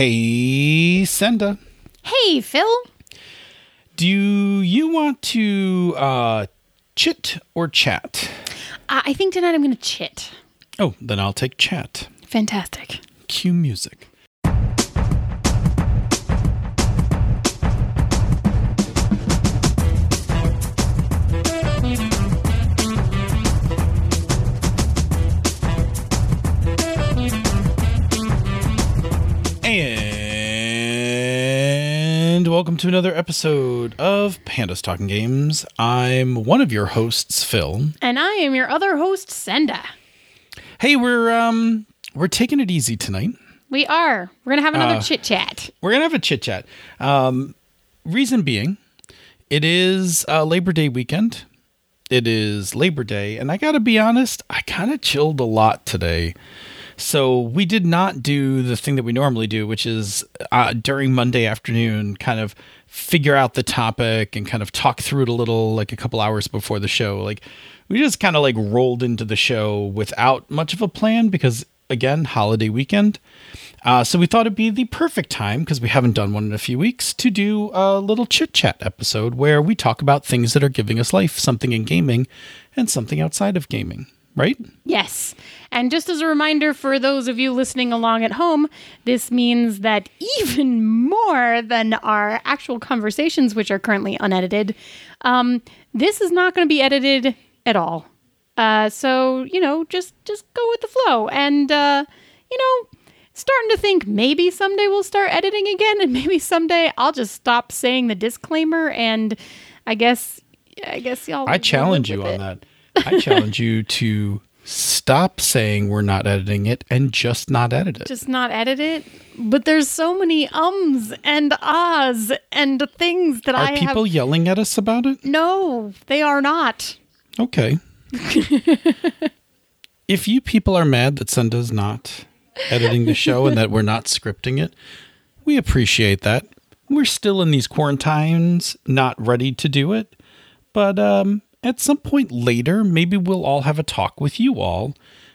Hey, Senda. Hey, Phil. Do you want to uh, chit or chat? Uh, I think tonight I'm going to chit. Oh, then I'll take chat. Fantastic. Cue music. Welcome to another episode of Pandas Talking Games. I'm one of your hosts, Phil. And I am your other host, Senda. Hey, we're um we're taking it easy tonight. We are. We're going to have another Uh, chit chat. We're gonna have a chit chat. Um, reason being, it is uh, Labor Day weekend. It is Labor Day, and I gotta be honest, I kind of chilled a lot today. So we did not do the thing that we normally do, which is uh, during Monday afternoon, kind of figure out the topic and kind of talk through it a little, like a couple hours before the show. Like we just kind of like rolled into the show without much of a plan because again, holiday weekend. Uh, so we thought it'd be the perfect time because we haven't done one in a few weeks to do a little chit chat episode where we talk about things that are giving us life, something in gaming and something outside of gaming. Right? Yes. And just as a reminder for those of you listening along at home, this means that even more than our actual conversations, which are currently unedited, um, this is not going to be edited at all. Uh, so you know, just just go with the flow, and uh, you know, starting to think maybe someday we'll start editing again, and maybe someday I'll just stop saying the disclaimer, and I guess I guess y'all. I challenge you on it. that. I challenge you to stop saying we're not editing it and just not edit it. just not edit it. But there's so many ums and ahs and things that I are I people have. yelling at us about it? No, they are not. Okay. if you people are mad that Senda's not editing the show and that we're not scripting it, we appreciate that. We're still in these quarantines, not ready to do it. But um, at some point later, maybe we'll all have a talk with you all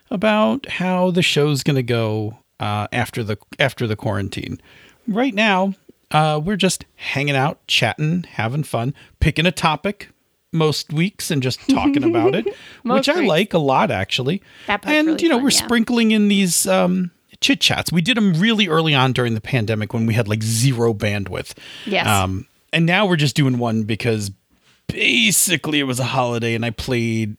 about how the show's going to go uh, after the after the quarantine. Right now, uh, we're just hanging out, chatting, having fun, picking a topic most weeks and just talking about it, which I weeks. like a lot actually. And really you know, fun, we're yeah. sprinkling in these um, chit chats. We did them really early on during the pandemic when we had like zero bandwidth. Yes. Um, and now we're just doing one because basically it was a holiday and I played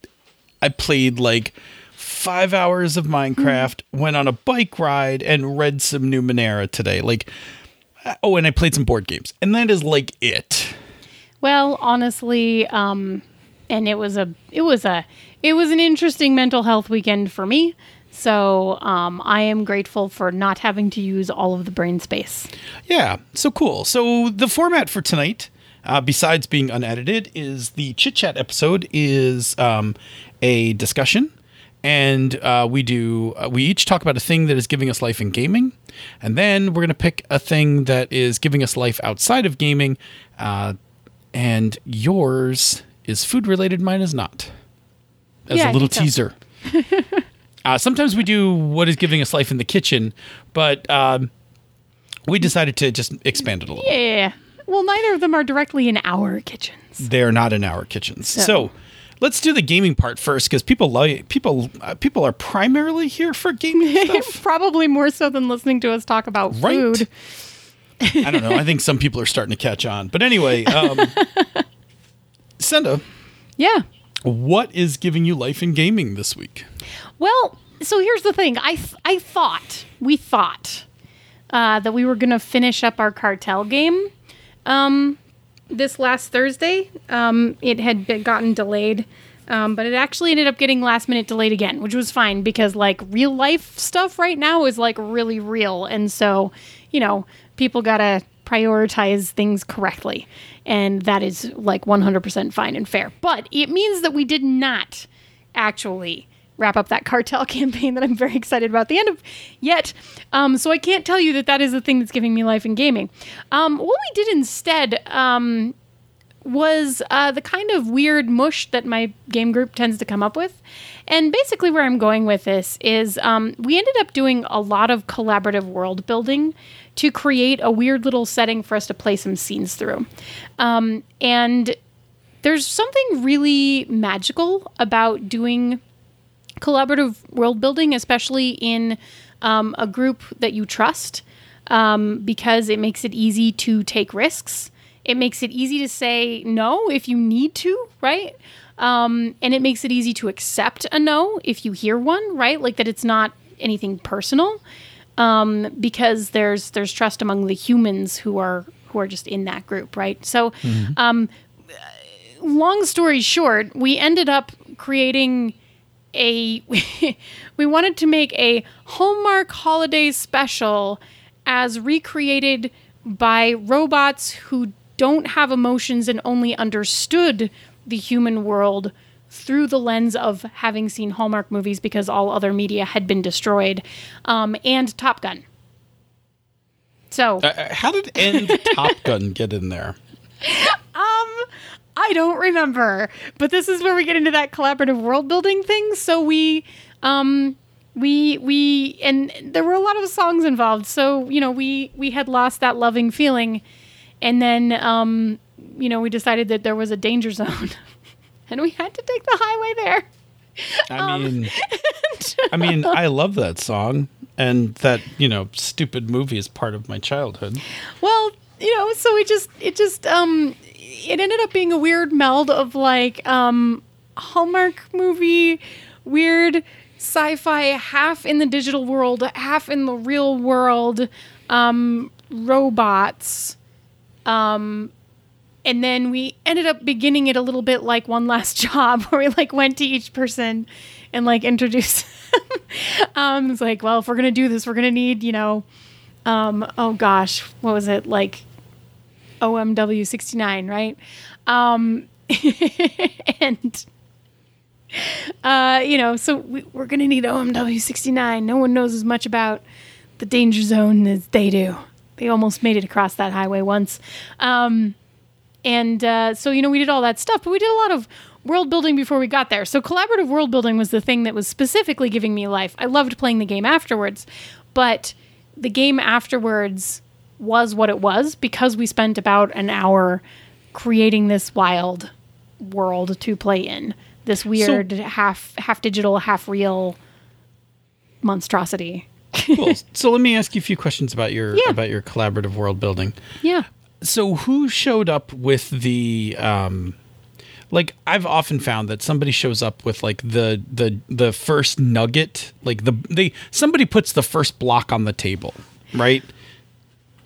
I played like five hours of Minecraft, went on a bike ride, and read some Numenera today. Like oh, and I played some board games. And that is like it. Well, honestly, um, and it was a it was a it was an interesting mental health weekend for me. So um, I am grateful for not having to use all of the brain space. Yeah, so cool. So the format for tonight, uh, besides being unedited, is the chit chat episode is um, a discussion, and uh, we do uh, we each talk about a thing that is giving us life in gaming, and then we're gonna pick a thing that is giving us life outside of gaming, uh, and yours is food related, mine is not. As Yeah, a little think so. teaser. Uh, sometimes we do what is giving us life in the kitchen, but um, we decided to just expand it a little. Yeah. Well, neither of them are directly in our kitchens. They're not in our kitchens. So, let's do the gaming part first because people like people uh, people are primarily here for gaming stuff. Probably more so than listening to us talk about Right. food. I don't know. I think some people are starting to catch on. But anyway, um, Senda, Yeah. what is giving you life in gaming this week? Well, so here's the thing. I th- I thought we thought uh, that we were gonna finish up our cartel game um, this last Thursday. Um, it had been gotten delayed, um, but it actually ended up getting last minute delayed again, which was fine because like real life stuff right now is like really real, and so you know people gotta prioritize things correctly, and that is like 100% fine and fair. But it means that we did not actually wrap up that cartel campaign that I'm very excited about the end of yet. Um, so I can't tell you that that is the thing that's giving me life in gaming. Um, what we did instead um, was uh, the kind of weird mush that my game group tends to come up with. And basically, where I'm going with this is um, we ended up doing a lot of collaborative world building to create a weird little setting for us to play some scenes through. Um, and there's something really magical about doing collaborative world building, especially in um, a group that you trust, um, because it makes it easy to take risks. It makes it easy to say no if you need to, right? Um, and it makes it easy to accept a no if you hear one, right? Like that it's not anything personal, um, because there's there's trust among the humans who are who are just in that group, right? So, um, long story short, we ended up creating a we wanted to make a Hallmark holiday special as recreated by robots who don't have emotions and only understood the human world through the lens of having seen Hallmark movies because all other media had been destroyed, um, and Top Gun. So Uh, how did end Top Gun get in there? I don't remember, but this is where we get into that collaborative world building thing. So we, um, we we and there were a lot of songs involved. So you know we we had lost that loving feeling, and then um, you know we decided that there was a danger zone, and we had to take the highway there. I mean, I mean, I love that song, and that you know, stupid movie is part of my childhood. Well, you know, so it just it just um it ended up being a weird meld of like um Hallmark movie, weird sci-fi half in the digital world, half in the real world, um robots. Um and then we ended up beginning it a little bit like one last job where we like went to each person and like introduced them. um it's like, well, if we're going to do this, we're going to need, you know, um, oh gosh, what was it like? OMW 69, right? Um, and, uh, you know, so we, we're going to need OMW 69. No one knows as much about the danger zone as they do. They almost made it across that highway once. Um, and uh, so, you know, we did all that stuff, but we did a lot of world building before we got there. So, collaborative world building was the thing that was specifically giving me life. I loved playing the game afterwards, but the game afterwards was what it was because we spent about an hour creating this wild world to play in. This weird half half digital, half real monstrosity. Cool. so let me ask you a few questions about your Yeah. about your collaborative world building. Yeah. So who showed up with the um like I've often found that somebody shows up with like the the the first nugget, like the they somebody puts the first block on the table, right?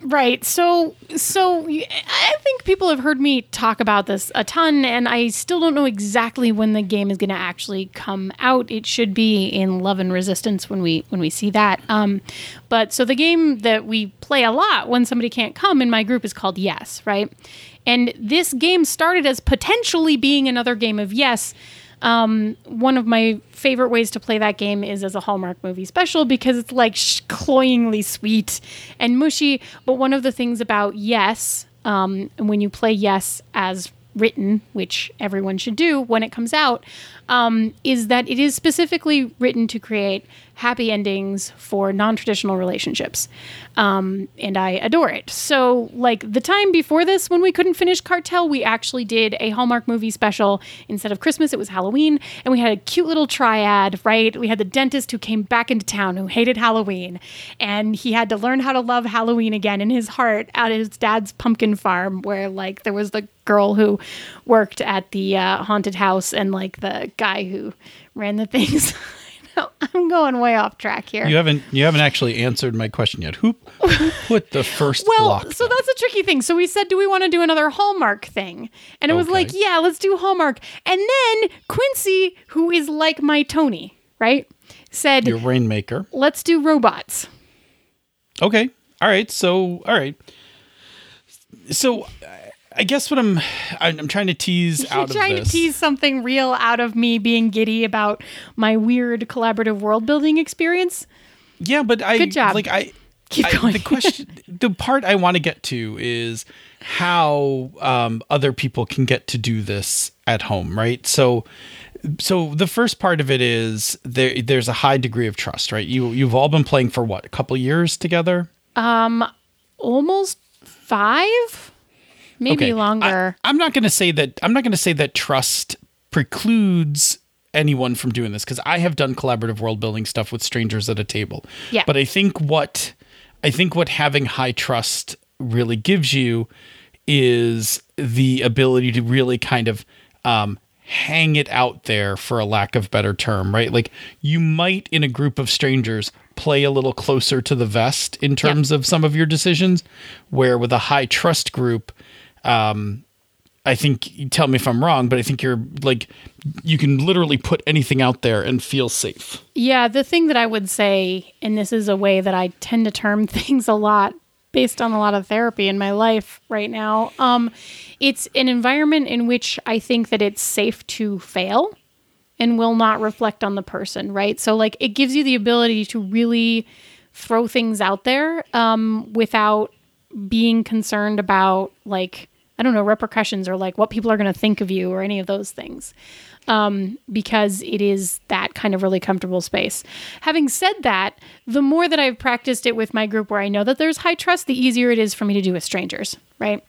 Right. So, so I think people have heard me talk about this a ton, and I still don't know exactly when the game is going to actually come out. It should be in Love and Resistance when we when we see that. Um, but so the game that we play a lot when somebody can't come in my group is called Yes, right? And this game started as potentially being another game of Yes. Um, one of my favorite ways to play that game is as a Hallmark movie special because it's like sh- cloyingly sweet and mushy. But one of the things about Yes, um, when you play Yes as written, which everyone should do when it comes out, um, is that it is specifically written to create happy endings for non traditional relationships. Um, and I adore it. So, like the time before this, when we couldn't finish Cartel, we actually did a Hallmark movie special. Instead of Christmas, it was Halloween. And we had a cute little triad, right? We had the dentist who came back into town who hated Halloween. And he had to learn how to love Halloween again in his heart at his dad's pumpkin farm, where like there was the girl who worked at the uh, haunted house and like the guy who ran the things. I'm going way off track here. You haven't you haven't actually answered my question yet. Who, who put the first well, block? so down? that's a tricky thing. So we said, do we want to do another Hallmark thing? And it was like, yeah, let's do Hallmark. And then Quincy, who is like my Tony, right, said, your rainmaker. let's do robots. Okay. All right. So, all right. So, I guess what I'm I'm trying to tease You're out trying to tease something real out of me being giddy about my weird collaborative world building experience. yeah, but I Good job. like I Keep I- going. The question, the part I want to get to is how um, other people can get to do this at home, right? So, so the first part of it is there there's a high degree of trust, right? You you've all been playing for what? A couple years together? um Almost five, maybe longer. I, am not going to say that. I'm not going to say that trust precludes anyone from doing this because I have done collaborative world building stuff with strangers at a table. Yeah. But I think what I think what having high trust really gives you is the ability to really kind of um, hang it out there for a lack of better term, right? Like you might in a group of strangers play a little closer to the vest in terms of some of your decisions, where with a high trust group, um, I think tell me if I'm wrong, but I think you're like you can literally put anything out there and feel safe. Yeah, the thing that I would say, and this is a way that I tend to term things a lot based on a lot of therapy in my life right now. Um, it's an environment in which I think that it's safe to fail and will not reflect on the person, right? So, like, it gives you the ability to really throw things out there um, without being concerned about, like, I don't know, repercussions or like what people are going to think of you or any of those things. Um, because it is that kind of really comfortable space. Having said that, the more that I've practiced it with my group where I know that there's high trust, the easier it is for me to do with strangers, right?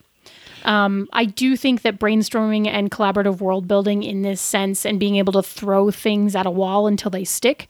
Um, I do think that brainstorming and collaborative world building in this sense and being able to throw things at a wall until they stick,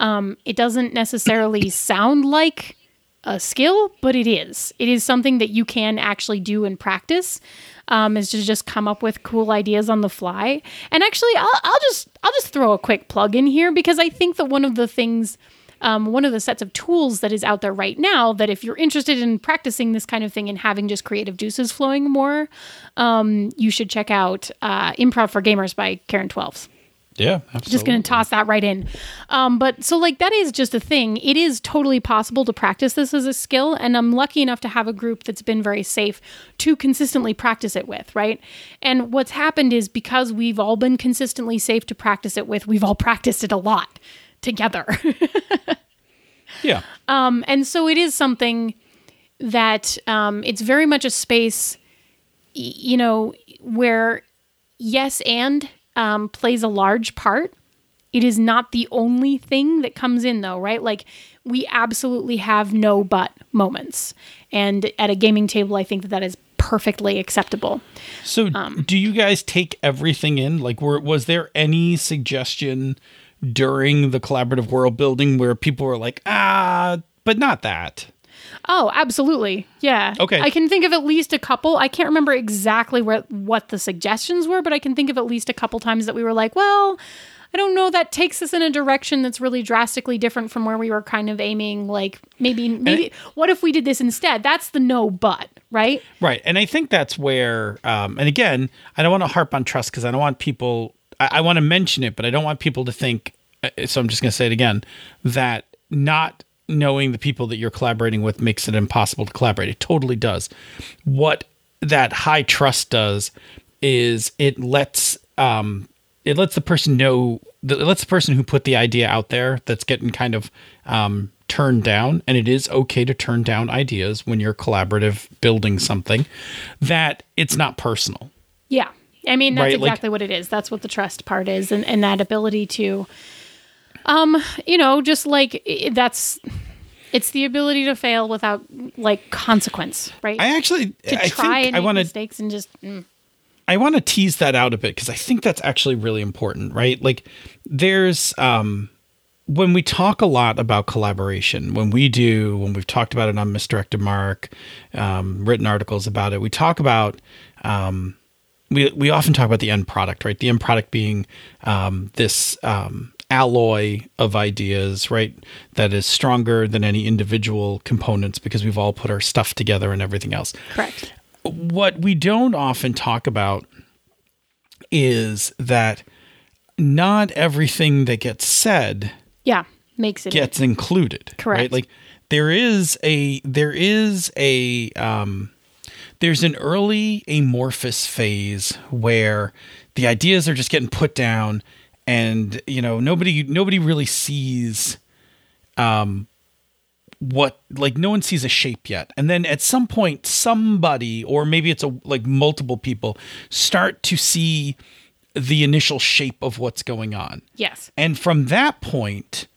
um, it doesn't necessarily sound like a skill, but it is. It is something that you can actually do and practice. Um, is to just come up with cool ideas on the fly. And actually, I'll, I'll just I'll just throw a quick plug in here because I think that one of the things. Um, one of the sets of tools that is out there right now that if you're interested in practicing this kind of thing and having just creative juices flowing more, um, you should check out uh, Improv for Gamers by Karen Twelves. Yeah, absolutely. Just going to toss that right in. Um, but so, like, that is just a thing. It is totally possible to practice this as a skill. And I'm lucky enough to have a group that's been very safe to consistently practice it with, right? And what's happened is because we've all been consistently safe to practice it with, we've all practiced it a lot together. Yeah. Um, and so it is something that um, it's very much a space, you know, where yes and um, plays a large part. It is not the only thing that comes in, though, right? Like, we absolutely have no but moments. And at a gaming table, I think that that is perfectly acceptable. So, Um, do you guys take everything in? Like, were was there any suggestion during the collaborative world building where people were like, ah, but not that? Oh, absolutely. Yeah. Okay. I can think of at least a couple. I can't remember exactly where what the suggestions were, but I can think of at least a couple times that we were like, well, I don't know that takes us in a direction that's really drastically different from where we were kind of aiming like maybe maybe what if we did this instead? That's the no but, right? Right. And I think that's where, um, and again, I don't want to harp on trust because I don't want people, I, I want to mention it, but I don't want people to think, uh, so I'm just going to say it again, that not knowing the people that you're collaborating with makes it impossible to collaborate. It totally does. What that high trust does is it lets, um, it lets the person know, it lets the person who put the idea out there that's getting kind of, um, turned down and it is okay to turn down ideas when you're collaborative building something that it's not personal Yeah. I mean, that's Right, like- exactly what it is. That's what the trust part is and and that ability to um, you know, just like that's it's the ability to fail without like consequence, right? i actually to i try and i make to mistakes and just mm. I want to tease that out a bit because I think that's actually really important, right? Like, there's um, when we talk a lot about collaboration, when we do, when we've talked about it on Misdirected Mark, um, written articles about it, we talk about. Um, we, we often talk about the end product, right? The end product being um, this um, alloy of ideas, right? That is stronger than any individual components because we've all put our stuff together and everything else correct. what we don't often talk about is that not everything that gets said Yeah, makes it gets included. Correct. Right? Like there is a there is a um there's an early amorphous phase where the ideas are just getting put down and you know nobody nobody really sees um what like no one sees a shape yet and then at some point somebody or maybe it's a like multiple people start to see the initial shape of what's going on. Yes. And from that point,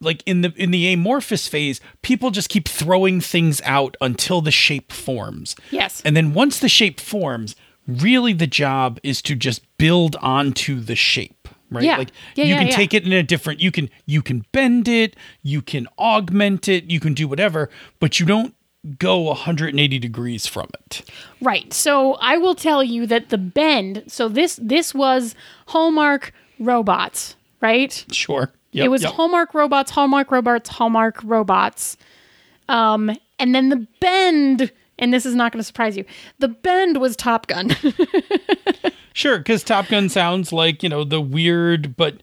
like in the in the amorphous phase, people just keep throwing things out until the shape forms. Yes. And then once the shape forms, really the job is to just build onto the shape, right? Yeah. Like Yeah, you yeah, can yeah. take it in a different you can you can bend it, you can augment it, you can do whatever, but you don't go 180 degrees from it. Right. So I will tell you that the bend. So this this was Hallmark robots, right? Sure. Yep, it was yep. Hallmark robots, Hallmark robots, Hallmark robots. Um, and then the bend, and this is not going to surprise you. The bend was Top Gun. Sure, because Top Gun sounds like you know the weird, but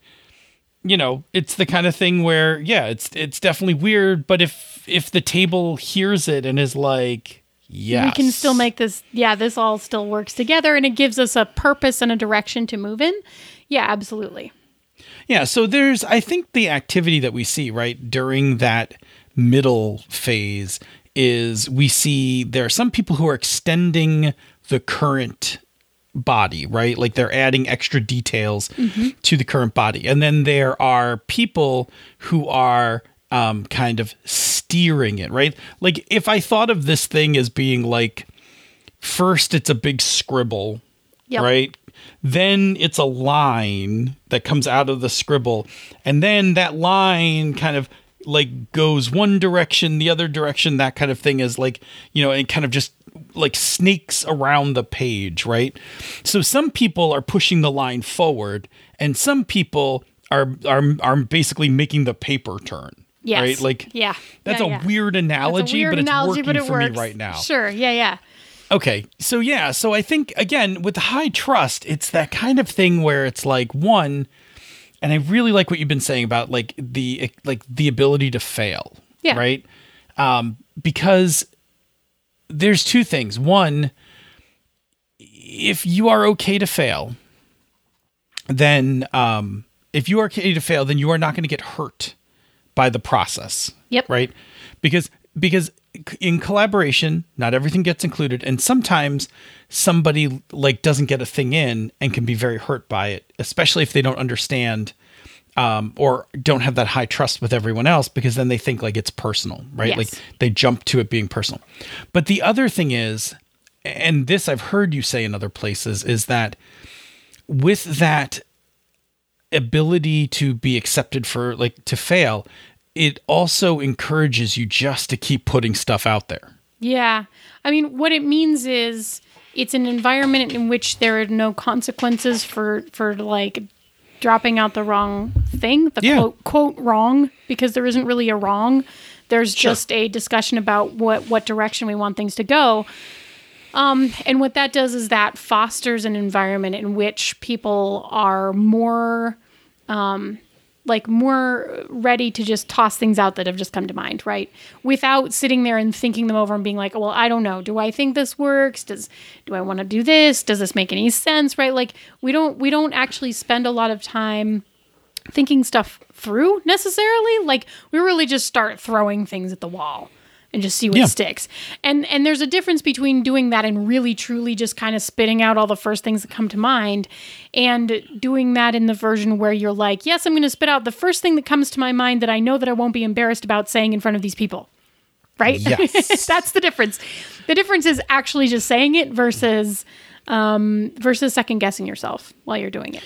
you know it's the kind of thing where yeah, it's it's definitely weird. But if if the table hears it and is like, yeah, we can still make this. Yeah, this all still works together, and it gives us a purpose and a direction to move in. Yeah, absolutely. yeah. So there's I think the activity that we see right during that middle phase is we see there are some people who are extending the current body, right? Like they're adding extra details to the current body. And then there are people who are um, kind of steering it, right? Like if I thought of this thing as being like, first it's a big scribble, Yep. right? Then it's a line that comes out of the scribble. And then that line kind of like goes one direction, the other direction, that kind of thing is like, you know, it kind of just like snakes around the page, right? So some people are pushing the line forward and some people are are are basically making the paper turn. Yes. Right? Like yeah, that's Yeah, a yeah. weird That's a analogy, weird but it's analogy, working but it for works. me right now. Sure. Yeah. Yeah. Okay. So yeah, so I think again with high trust, it's that kind of thing where it's like one and I really like what you've been saying about like the like the ability to fail. Yeah. Right? Um because there's two things. One, if you are okay to fail, then um if you are okay to fail, then you are not going to get hurt by the process Yep. right because because in collaboration not everything gets included and sometimes somebody like doesn't get a thing in and can be very hurt by it especially if they don't understand um, or don't have that high trust with everyone else because then they think like it's personal right Yes. like they jump to it being personal but the other thing is and this i've heard you say in other places is that with that ability to be accepted for like to fail it also encourages you just to keep putting stuff out there Yeah. I mean, what it means is it's an environment in which there are no consequences for for like dropping out the wrong thing, the Yeah. quote quote wrong because there isn't really a wrong. There's Sure. just a discussion about what what direction we want things to go. Um, and what that does is that fosters an environment in which people are more um, like more ready to just toss things out that have just come to mind, right? Without sitting there and thinking them over and being like, oh, well, I don't know. Do I think this works? Does do I want to do this? Does this make any sense? Right? Like we don't we don't actually spend a lot of time thinking stuff through necessarily. Like we really just start throwing things at the wall and just see what Yeah. sticks. And and there's a difference between doing that and really truly just kind of spitting out all the first things that come to mind and doing that in the version where you're like, "Yes, I'm going to spit out the first thing that comes to my mind that I know that I won't be embarrassed about saying in front of these people." Right? Yes. That's the difference. The difference is actually just saying it versus um versus second guessing yourself while you're doing it.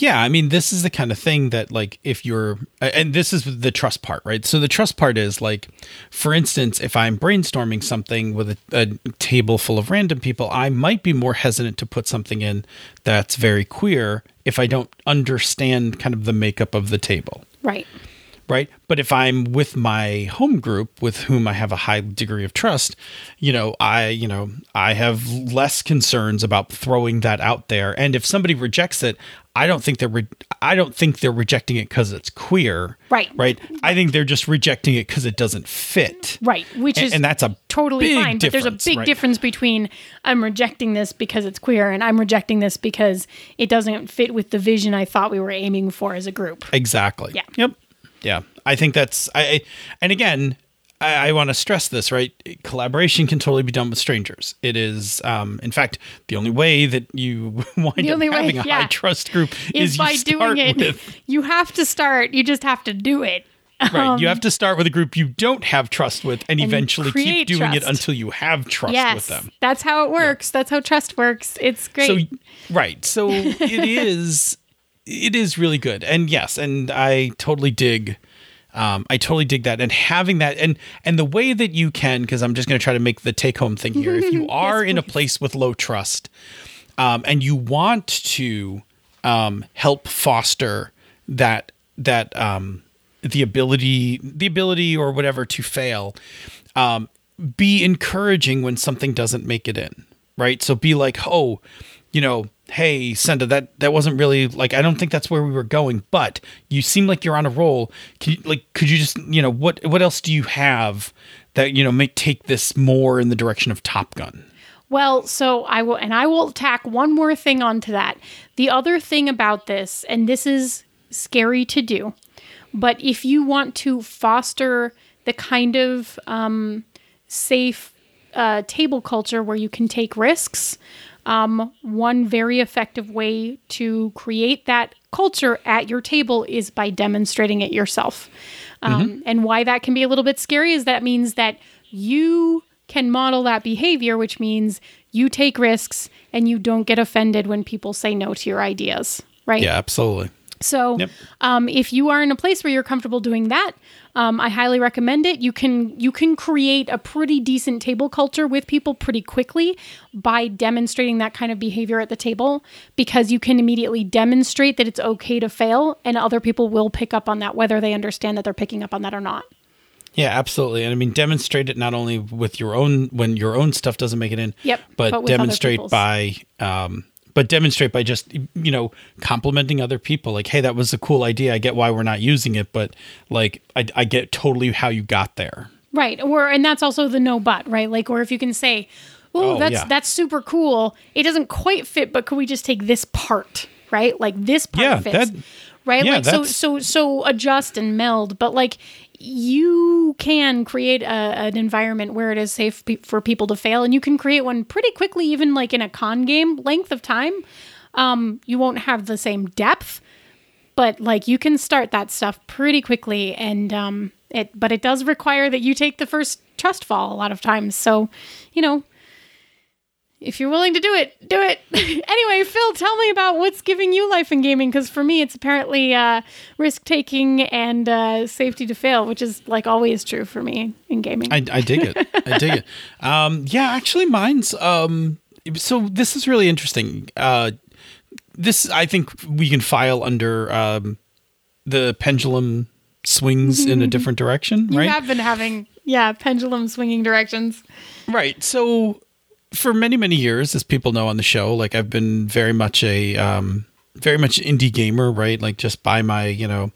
Yeah, I mean, this is the kind of thing that, like, if you're, and this is the trust part, right? So the trust part is like, for instance, if I'm brainstorming something with a, a table full of random people, I might be more hesitant to put something in that's very queer if I don't understand kind of the makeup of the table. Right. Right? But if I'm with my home group with whom I have a high degree of trust, you know, I, you know, I have less concerns about throwing that out there. And if somebody rejects it, I don't think they're re- I don't think they're rejecting it cuz it's queer. Right. Right? I think they're just rejecting it cuz it doesn't fit. Right, which And- is and that's a totally fine. But there's a big right? difference between I'm rejecting this because it's queer and I'm rejecting this because it doesn't fit with the vision I thought we were aiming for as a group. Exactly. Yeah. Yep. Yeah. I think that's I and again, I, I want to stress this, right? Collaboration can totally be done with strangers. It is, um, in fact, the only way that you wind The up only way, having a yeah. high trust group is is, by doing it. with You have to start. You just have to do it. right. you have to start with a group you don't have trust with, and, eventually keep doing it until you have trust yes, with them. that's how it works. That's how trust works. It's great. So right. So it is it is really good. And yes, and I totally dig um, I totally dig that. And having that and and the way that you can, because I'm just gonna try to make the take home thing here. If you are in a place with low trust, um, and you want to um, help foster that that um, the ability the ability or whatever to fail um, be encouraging when something doesn't make it in right so be like oh you know hey senda that that wasn't really like i don't think that's where we were going but you seem like you're on a roll you, like could you just you know what what else do you have that you know may take this more in the direction of top gun Well, so I will, and I will tack one more thing onto that. The other thing about this, and this is scary to do, but if you want to foster the kind of um, safe uh, table culture where you can take risks, um, one very effective way to create that culture at your table is by demonstrating it yourself. Um, And why that can be a little bit scary is that means that you can model that behavior, which means you take risks and you don't get offended when people say no to your ideas, right? yeah absolutely So, Yep. um, if you are in a place where you're comfortable doing that, um, I highly recommend it. You can you can create a pretty decent table culture with people pretty quickly by demonstrating that kind of behavior at the table because you can immediately demonstrate that it's okay to fail, and other people will pick up on that whether they understand that they're picking up on that or not. Yeah, absolutely. And I mean, demonstrate it not only with your own when your own stuff doesn't make it in, Yep, but, but demonstrate by, um, but demonstrate by just you know complimenting other people. Like, hey, that was a cool idea. I get why we're not using it, but like, I, I get totally how you got there. Right. Or and that's also the no but, right? Like or if you can say, "Oh, that's yeah. that's super cool. It doesn't quite fit, but could we just take this part?" Right? Like this part Yeah, fits. that- right? yeah, like so so so adjust and meld, but like you can create a, an environment where it is safe pe- for people to fail and you can create one pretty quickly even like in a con game length of time. Um you won't have the same depth, but like you can start that stuff pretty quickly and um it but it does require that you take the first trust fall a lot of times so you know if you're willing to do it do it anyway phil tell me about what's giving you life in gaming because for me it's apparently uh, risk taking and uh, safety to fail which is like always true for me in gaming I, I dig it. I dig it. Um, yeah, actually, mine's. Um, so this is really interesting. Uh, this I think we can file under um, the pendulum swings in a different direction, right? you right? have been having yeah pendulum swinging directions Right. So for many many years, as people know on the show, like I've been very much a um, very much indie gamer, right? Like just buy my you know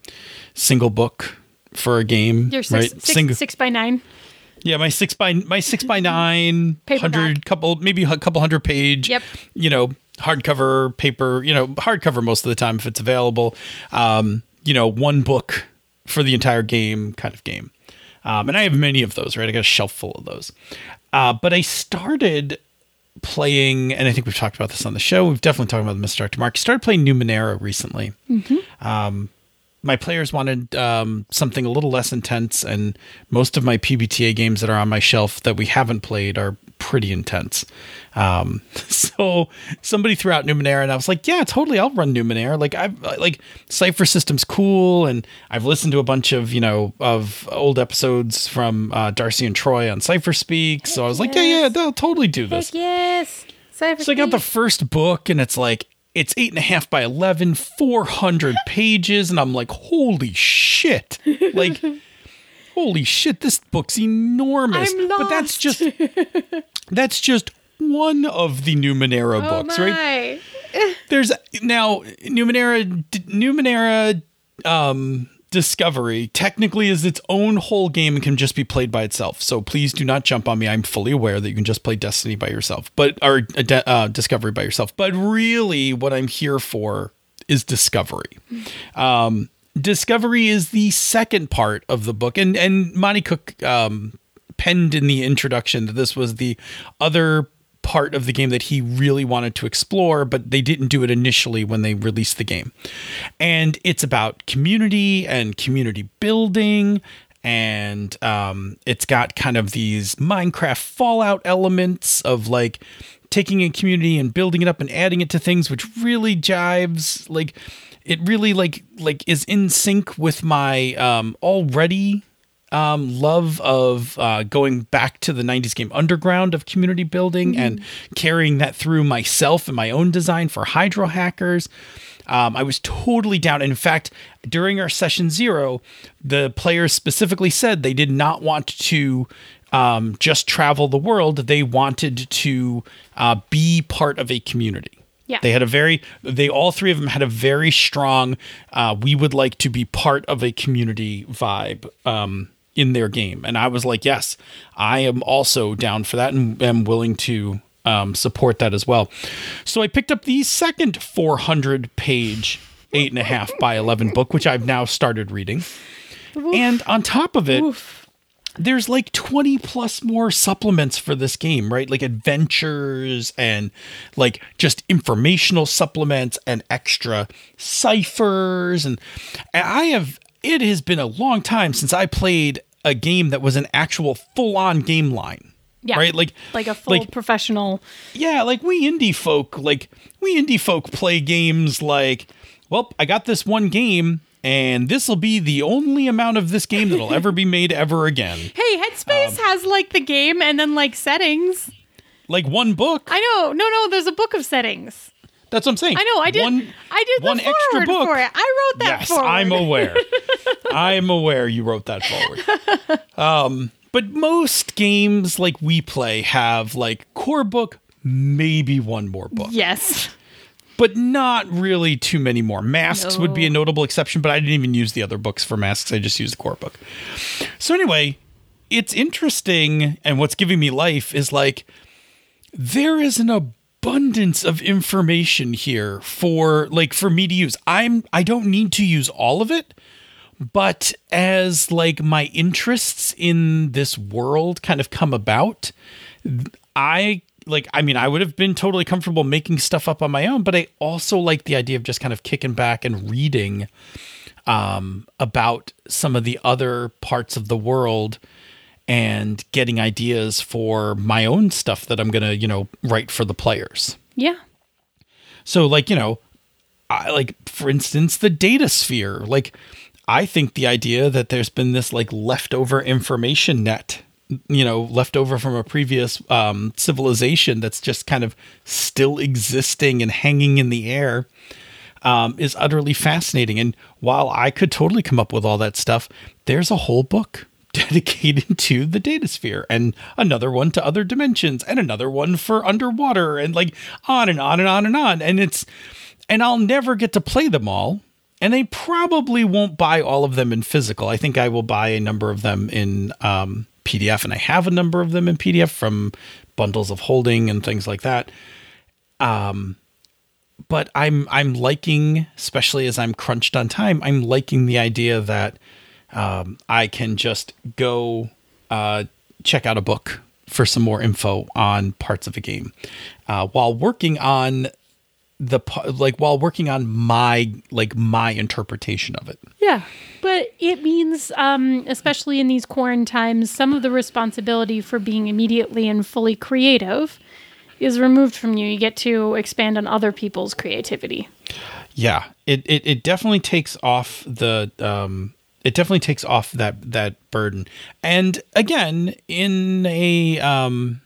single book for a game, you're six, right? six, Single- six by nine yeah, my six by my six by nine hundred couple maybe a couple hundred page. Yep. You know, hardcover paper. You know, hardcover most of the time if it's available. Um, you know, one book for the entire game kind of game. Um, and I have many of those. Right, I got a shelf full of those. Uh, but I started playing, and I think we've talked about this on the show. We've definitely talked about the Misdirected Mark. Started playing Numenera recently my players wanted um, something a little less intense, and most of my PBTA games that are on my shelf that we haven't played are pretty intense. Um, so somebody threw out Numenera, and I was like, "Yeah, totally, I'll run Numenera." Like I've like Cypher System's cool, and I've listened to a bunch of you know of old episodes from uh, Darcy and Troy on Cypher Speak. So I was like, "Yeah, yeah, they'll totally do this." Heck yes Cypher So I got the first book, and it's like it's eight and a half by 11, 400 pages, and I'm like, holy shit! Like, holy shit, this book's enormous. I'm But that's just that's just one of the Numenera oh books, my. right? There's now Numenera Numenera um Discovery technically is its own whole game and can just be played by itself. So please do not jump on me. I'm fully aware that you can just play Destiny by yourself, but or uh, uh, Discovery by yourself. But really, what I'm here for is Discovery. Um, Discovery is the second part of the book, and and Monte Cook um, penned in the introduction that this was the other part of the game that he really wanted to explore, but they didn't do it initially when they released the game. And it's about community and community building. And um, it's got kind of these Minecraft Fallout elements of like taking a community and building it up and adding it to things, which really jives. Like, it really like like is in sync with my um, already um, love of uh, going back to the 90s game underground of community building mm-hmm. and carrying that through myself and my own design for hydro hackers. Um, i was totally down. In fact during our session zero the players specifically said they did not want to um, just travel the world. They wanted to uh, be part of a community yeah. They had a very, they all three of them had a very strong, uh, we would like to be part of a community vibe. Um, in their game. And I was like, yes, I am also down for that and am willing to um, support that as well. So I picked up the second 400 page, eight and a half by 11 book, which I've now started reading. Oof. And on top of it, Oof. There's like 20 plus more supplements for this game, right? Like adventures and like just informational supplements and extra cyphers. And, I have it has been a long time since I played a game that was an actual full on game line. Yeah. Right? Like like a full like, professional. Yeah, like we indie folk, like we indie folk play games like, well, I got this one game and this will be the only amount of this game that'll ever be made ever again. Hey, Headspace um, has like the game and then like settings. Like one book. I know. No, no, there's a book of settings. That's what I'm saying. I know. I did. One, I did one extra book for it. I wrote that. Yes, forward. I'm aware. I'm aware you wrote that forward. Um, but most games like we play have like core book, maybe one more book. Yes. But not really too many more. Masks no. would be a notable exception, but I didn't even use the other books for masks. I just used the core book. So anyway, it's interesting, and what's giving me life is like there is an abundance of information here for like for me to use. I'm I don't need to use all of it, but as like my interests in this world kind of come about, I like I mean I would have been totally comfortable making stuff up on my own, but I also like the idea of just kind of kicking back and reading um about some of the other parts of the world and getting ideas for my own stuff that I'm going to, you know, write for the players. Yeah. So like, you know, I like for instance the data sphere. Like I think the idea that there's been this like leftover information net, you know, left over from a previous um, civilization that's just kind of still existing and hanging in the air um, is utterly fascinating. And while I could totally come up with all that stuff, there's a whole book dedicated to the data sphere and another one to other dimensions and another one for underwater and like on and on and on and on and it's and I'll never get to play them all and they probably won't buy all of them in physical. I think I will buy a number of them in um, PDF and I have a number of them in PDF from bundles of holding and things like that. Um but I'm I'm liking especially as I'm crunched on time, I'm liking the idea that um, I can just go uh, check out a book for some more info on parts of a game uh, while working on the like while working on my like my interpretation of it. Yeah. But it means um especially in these quarantine times some of the responsibility for being immediately and fully creative is removed from you. You get to expand on other people's creativity. Yeah. It it, it definitely takes off the um it definitely takes off that that burden. And again, in a um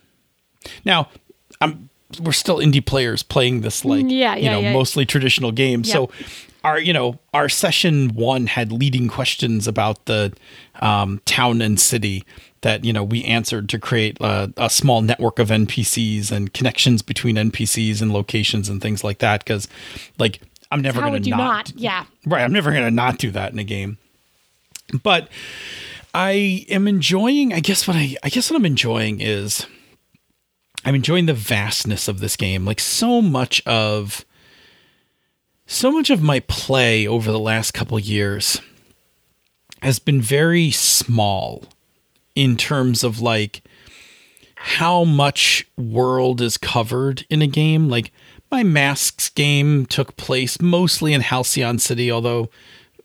now I'm we're still indie players playing this like yeah, yeah, you know yeah. mostly traditional game. So our you know our session one had leading questions about the um, town and city that you know we answered to create a, a, small network of NPCs and connections between NPCs and locations and things like that. Because like I'm never going to not, not yeah right I'm never going to not do that in a game. But I am enjoying. I guess what I I guess what I'm enjoying is I'm enjoying the vastness of this game. Like so much of so much of my play over the last couple years has been very small in terms of like how much world is covered in a game. Like my Masks game took place mostly in Halcyon City, although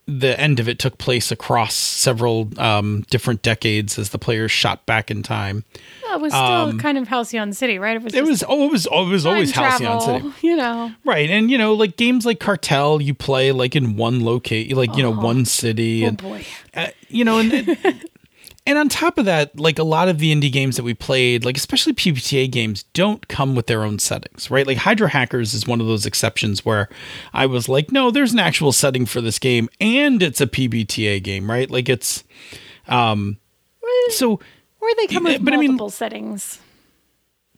the end of it took place across several um, different decades as the players shot back in time. Well, it was still kind of Halcyon City, right? Um, It was oh, it was oh, it was always Halcyon City. You know, Right, and you know, like games like Cartel, you play like in one locate, like you know, one city, oh and boy. uh, you know, and and on top of that, like a lot of the indie games that we played, like especially PBTA games, don't come with their own settings, right? Like Hydra Hackers is one of those exceptions where I was like, no, there's an actual setting for this game, and it's a PBTA game, right? Like it's, um, so Where they come with but I mean- multiple settings.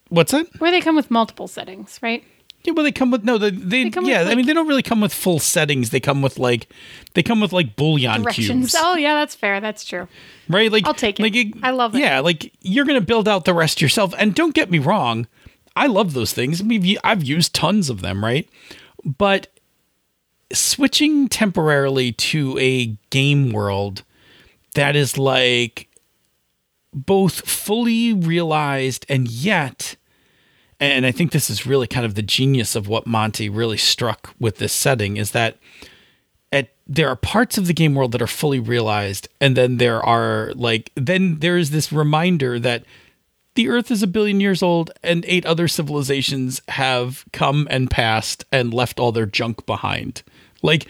what's that? Where they come with multiple settings, right? Yeah, well, they come with no, they, they, come with, yeah. I mean, they don't really come with full settings. They come with like, they come with like Directions. cubes, Oh yeah, that's fair. That's true. right? Like, I'll take it. Like, I love it. Yeah, like you're gonna build out the rest yourself. And don't get me wrong, I love those things. We've I've used tons of them, right? But switching temporarily to a game world that is like both fully realized and yet and I think this is really kind of the genius of what Monte really struck with this setting is that at there are parts of the game world that are fully realized and then there are like then there is this reminder that the earth is a billion years old and eight other civilizations have come and passed and left all their junk behind like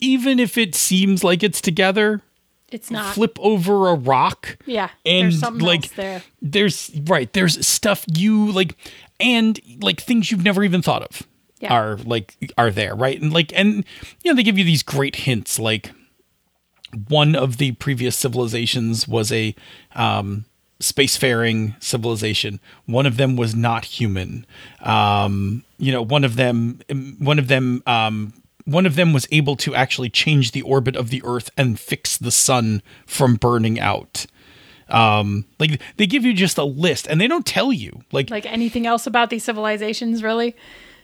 even if it seems like it's together It's not. flip over a rock Yeah, and there's something like there. there's right there's stuff you like and like things you've never even thought of Yeah. are like are there right? And like and you know they give you these great hints like one of the previous civilizations was a um spacefaring civilization. One of them was not human. Um you know one of them one of them um one of them was able to actually change the orbit of the earth and fix the sun from burning out um like they give you just a list and they don't tell you like Like anything else about these civilizations, really?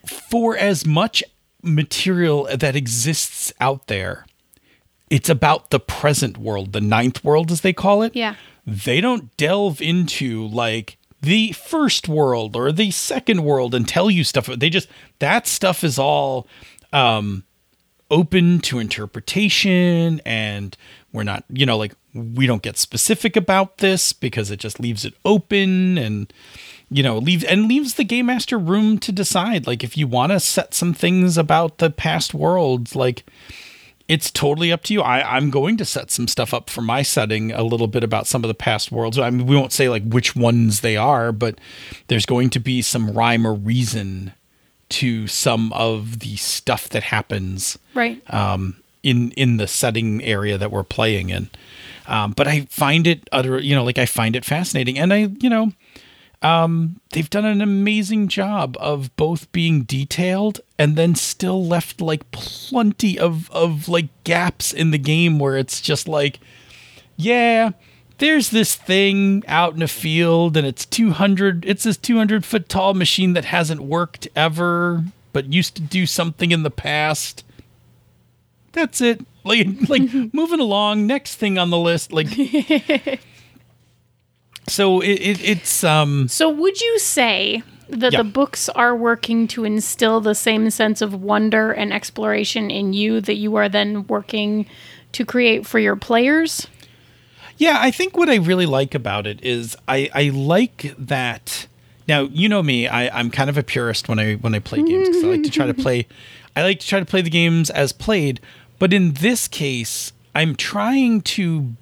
for as much material that exists out there, it's about the present world, the ninth world, as they call it. Yeah. They don't delve into like the first world or the second world and tell you stuff. They just, that stuff is all um, open to interpretation and we're not, you know, like we don't get specific about this because it just leaves it open and you know leave and leaves the game master room to decide. Like if you want to set some things about the past worlds like it's totally up to you. I, i'm going to set some stuff up for my setting a little bit about some of the past worlds. I mean we won't say like which ones they are but there's going to be some rhyme or reason to some of the stuff that happens. Right. um, in in the setting area that we're playing in. Um, but I find it utter, you know, like I find it fascinating, and I, you know, um, they've done an amazing job of both being detailed and then still left like plenty of of like gaps in the game where it's just like, yeah. There's this thing out in a field, and it's 200. It's this 200 foot tall machine that hasn't worked ever, but used to do something in the past that's it. Like like moving along. Next thing on the list. Like so it, it it's um So, would you say that Yeah. the books are working to instill the same sense of wonder and exploration in you that you are then working to create for your players? yeah. I think what I really like about it is I I like that. Now you know me. I I'm kind of a purist when I when I play games because I like to try to play. I like to try to play the games as played. But in this case, I'm trying to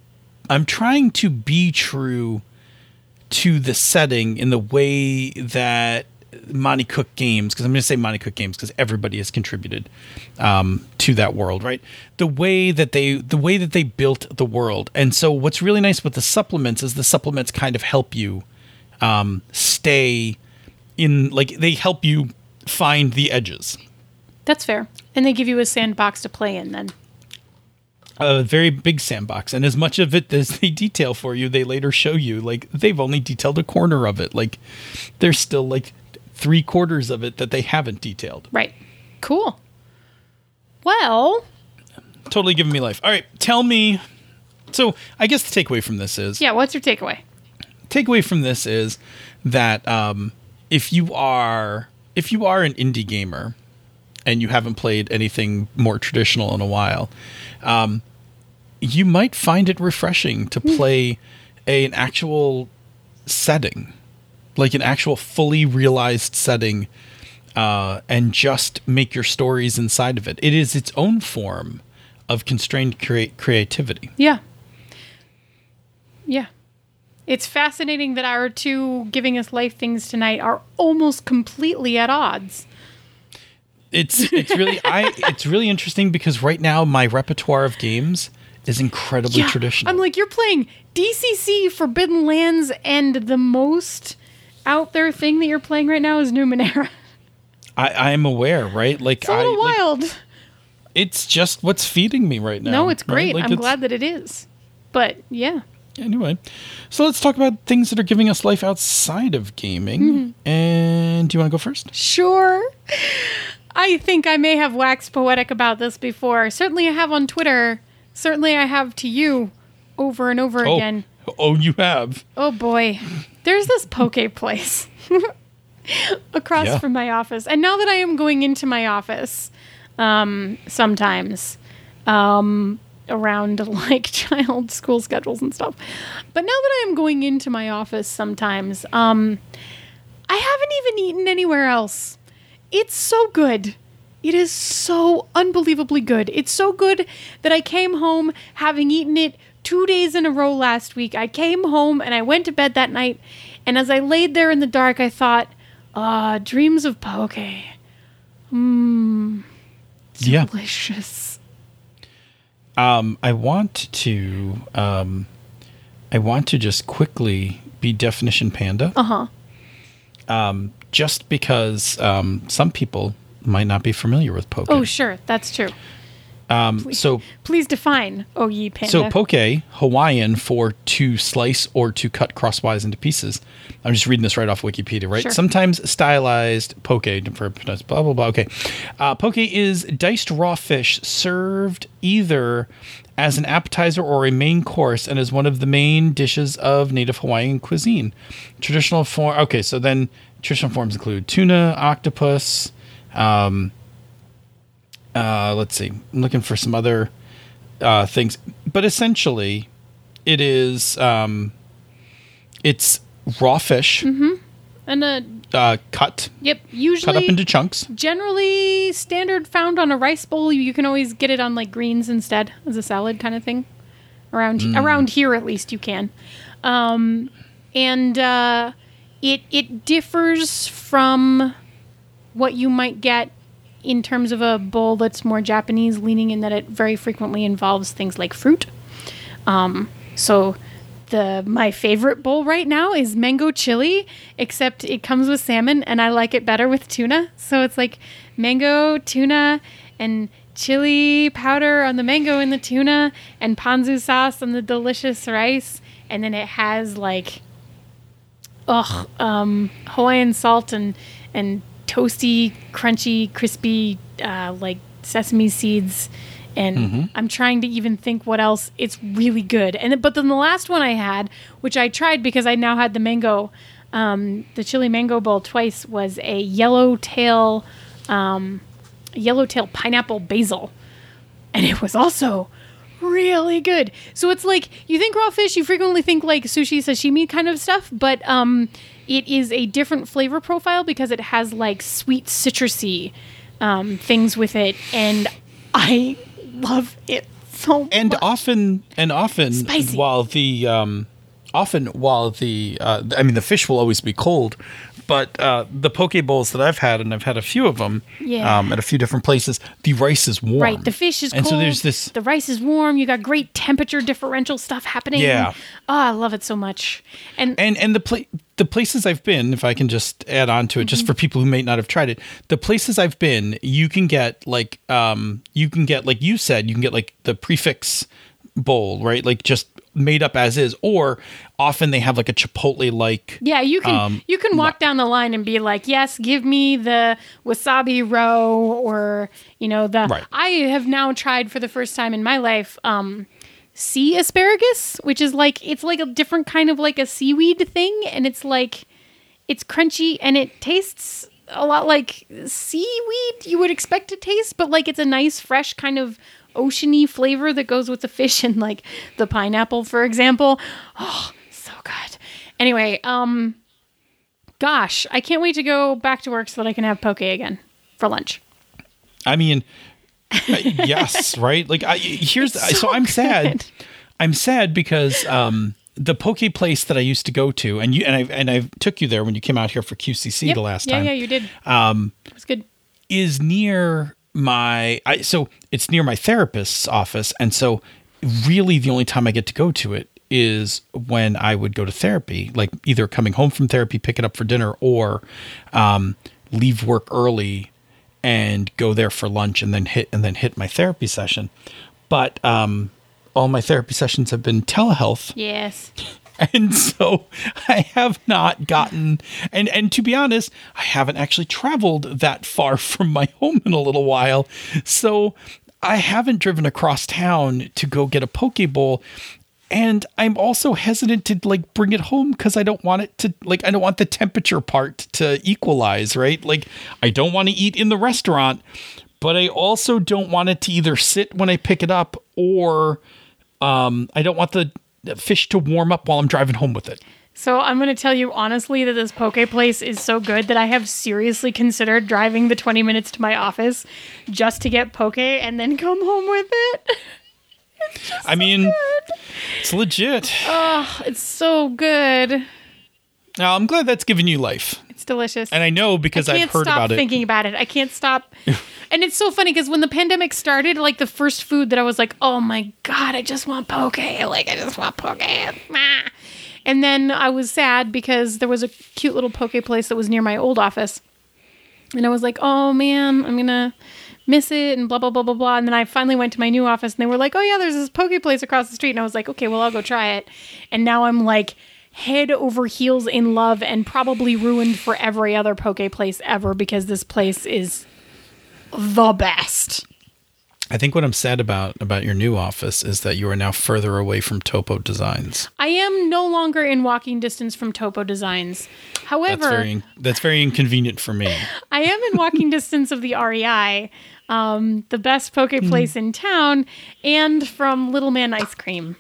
I'm trying to be true to the setting in the way that Monte Cook Games, because I'm going to say Monte Cook Games because everybody has contributed um, to that world, right? The way that they the way that they built the world, and so what's really nice with the supplements is the supplements kind of help you um, stay in, like they help you find the edges. That's fair. And they give you a sandbox to play in then. a very big sandbox and as much of it as they detail for you they later show you like they've only detailed a corner of it like there's still like three quarters of it that they haven't detailed Right. Cool. Well, Totally giving me life. All right, tell me. So I guess the takeaway from this is yeah. What's your takeaway? takeaway from this is that um, if you are if you are an indie gamer and you haven't played anything more traditional in a while, um, you might find it refreshing to play a, an actual setting, like an actual fully realized setting, uh, and just make your stories inside of it. It is its own form of constrained crea- creativity. Yeah. Yeah. It's fascinating that our two giving us life things tonight are almost completely at odds. It's it's really I it's really interesting because right now my repertoire of games is incredibly traditional. I'm like, you're playing DCC Forbidden Lands, and the most out there thing that you're playing right now is Numenera. I I am aware, right? Like It's a I little like, wild. it's just what's feeding me right now. no, it's right? great. Like, I'm it's- glad that it is. But yeah. Anyway, so let's talk about things that are giving us life outside of gaming. Mm-hmm. And do you want to go first? Sure. I think I may have waxed poetic about this before. Certainly I have on Twitter. Certainly I have to you over and over Oh, again. oh, you have. Oh boy. There's this poke place across Yeah. from my office. And now that I am going into my office um, sometimes um, around like child school schedules and stuff. But now that I am going into my office sometimes, um, I haven't even eaten anywhere else. It's so good. It is so unbelievably good. It's so good that I came home having eaten it two days in a row last week. I came home and I went to bed that night. And as I laid there in the dark, I thought, ah, dreams of poke. Mmm. Yeah. Delicious. Um, I want to um, I want to just quickly be definition panda. Uh huh. Um, just because um, some people might not be familiar with poke. Oh, sure. That's true. um, so Please define Oh Ye Panda. So poke, Hawaiian for to slice or to cut crosswise into pieces. I'm just reading this right off Wikipedia, right? Sure. Sometimes stylized poke for blah blah blah. Okay, uh, poke is diced raw fish served either as an appetizer or a main course, and is one of the main dishes of native Hawaiian cuisine. Traditional form. Okay, so then traditional forms include tuna, octopus. Um, uh, let's see. I'm looking for some other uh, things, but essentially, it is um, it's raw fish and uh, uh, cut yep, usually cut up into chunks. generally standard found on a rice bowl. You can always get it on like greens instead as a salad kind of thing. Around around here, at least you can. Um, and uh, it it differs from what you might get in terms of a bowl that's more Japanese leaning in that it very frequently involves things like fruit. Um, so the my favorite bowl right now is mango chili, except it comes with salmon and I like it better with tuna. So it's like mango, tuna, and chili powder on the mango and the tuna, and ponzu sauce on the delicious rice, and then it has like ugh, um, Hawaiian salt and and toasty, crunchy, crispy, uh, like sesame seeds. And I'm trying to even think what else. It's really good. And but then the last one I had, which I tried because I now had the mango, um, the chili mango bowl twice, was a yellowtail, um, yellowtail pineapple basil, and it was also really good. So it's like you think raw fish, you frequently think like sushi, sashimi kind of stuff, but um, it is a different flavor profile because it has like sweet citrusy um, things with it, and I love it so and much. often and often Spicy. while the um, often while the uh, I mean the fish will always be cold, but uh, the poke bowls that I've had and I've had a few of them Yeah. um, at a few different places, the rice is warm. Right, the fish is cool. and cold. so there's this The rice is warm. You got great temperature differential stuff happening. Yeah. Oh, I love it so much. And, and and the pla- the places I've been, if I can just add on to it, Mm-hmm. just for people who may not have tried it, the places I've been, you can get like um you can get like you said, you can get like the prefix bowl, right? Like just made up as is, or often they have like a Chipotle like. Yeah, you can Um, you can walk down the line and be like, "Yes, give me the wasabi roe," or you know the. Right. I have now tried for the first time in my life um, sea asparagus, which is like it's like a different kind of like a seaweed thing, and it's like it's crunchy and it tastes a lot like seaweed you would expect to taste, but like it's a nice fresh kind of oceany flavor that goes with the fish and like the pineapple, for example. Oh, so good. Anyway, um gosh, I can't wait to go back to work so that I can have poke again for lunch. I mean, uh, yes, right. Like I, here's so, so I'm sad. I'm sad because um, the poke place that I used to go to, and you and I and I took you there when you came out here for QCC Yep. the last yeah, time. Yeah, you did. Um it was good. is near my I, so it's near my therapist's office. And so really the only time I get to go to it is when I would go to therapy like either coming home from therapy pick it up for dinner or um, leave work early and go there for lunch and then hit and then hit my therapy session. But um, all my therapy sessions have been telehealth. Yes. and so I have not gotten and and to be honest, I haven't actually traveled that far from my home in a little while. So I haven't driven across town to go get a poke bowl. And I'm also hesitant to like bring it home because I don't want it to like I don't want the temperature part to equalize, right? Like I don't want to eat in the restaurant, but I also don't want it to either sit when I pick it up or um, I don't want the fish to warm up while I'm driving home with it. So I'm going to tell you honestly that this poke place is so good that I have seriously considered driving the 20 minutes to my office just to get poke and then come home with it. I mean, it's legit. It's so good. Now, I'm glad that's given you life. Delicious. And I know because I I've can't heard stop about it. thinking about it. I can't stop. and it's so funny because when the pandemic started, like the first food that I was like, oh my God, I just want poke. Like, I just want poke. Ah. And then I was sad because there was a cute little poke place that was near my old office. And I was like, oh man, I'm going to miss it and blah, blah, blah, blah, blah. And then I finally went to my new office and they were like, oh yeah, there's this poke place across the street. And I was like, okay, well, I'll go try it. And now I'm like, head over heels in love and probably ruined for every other poke place ever because this place is the best. I think what I'm sad about about your new office is that you are now further away from Topo Designs. I am no longer in walking distance from Topo Designs. That's However, very that's very inconvenient for me. I am in walking distance of the REI, um, the best poke place in town, and from Little Man Ice Cream.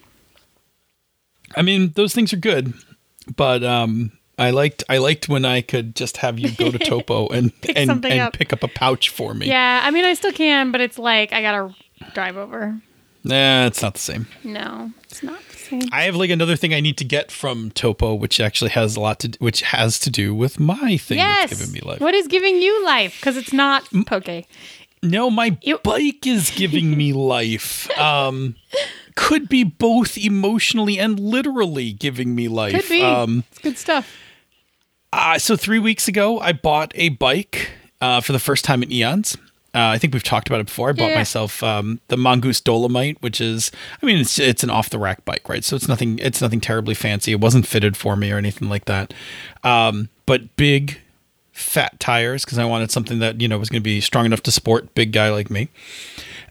I mean, those things are good, but um I liked I liked when I could just have you go to Topo and and, and up. pick up a pouch for me. Yeah, I mean, I still can, but it's like I gotta drive over. Nah, it's not the same. No, it's not the same. I have like another thing I need to get from Topo, which actually has a lot to which has to do with my thing yes. that's giving me life. What is giving you life? Because it's not poke. No, my bike is giving me life. Um, could be both emotionally and literally giving me life. Could be. Um, it's good stuff. uh, so three weeks ago, I bought a bike uh, for the first time in eons. Uh, I think we've talked about it before. I bought Yeah. myself um, the Mongoose Dolomite, which is, I mean, it's it's an off the rack bike, right? So it's nothing, it's nothing terribly fancy. It wasn't fitted for me or anything like that. Um, but big, fat tires because I wanted something that you know was going to be strong enough to support big guy like me.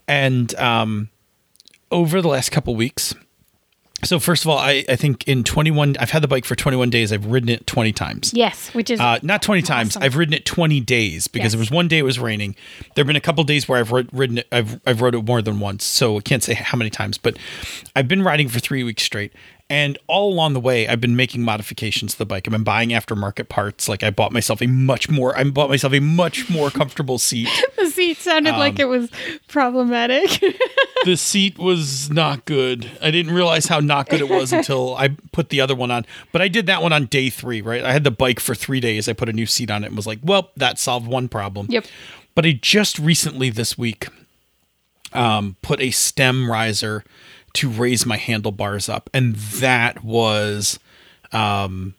And um, over the last couple weeks, so first of all, I, I think in 21, I've had the bike for 21 days. I've ridden it 20 times. Yes, which is Uh, not 20 times. I've ridden it 20 days because Yes. there was one day it was raining. There have been a couple days where I've ridden it. I've, I've rode it more than once. So I can't say how many times, but I've been riding for three weeks straight. And all along the way, I've been making modifications to the bike. I've been buying aftermarket parts. Like I bought myself a much more, I bought myself a much more comfortable seat. the seat sounded Um, like it was problematic. the seat was not good. I didn't realize how not good it was until I put the other one on. But I did that one on day three, right? I had the bike for three days. I put a new seat on it and was like, well, that solved one problem. Yep. But I just recently this week um, put a stem riser to raise my handlebars up. And that was um,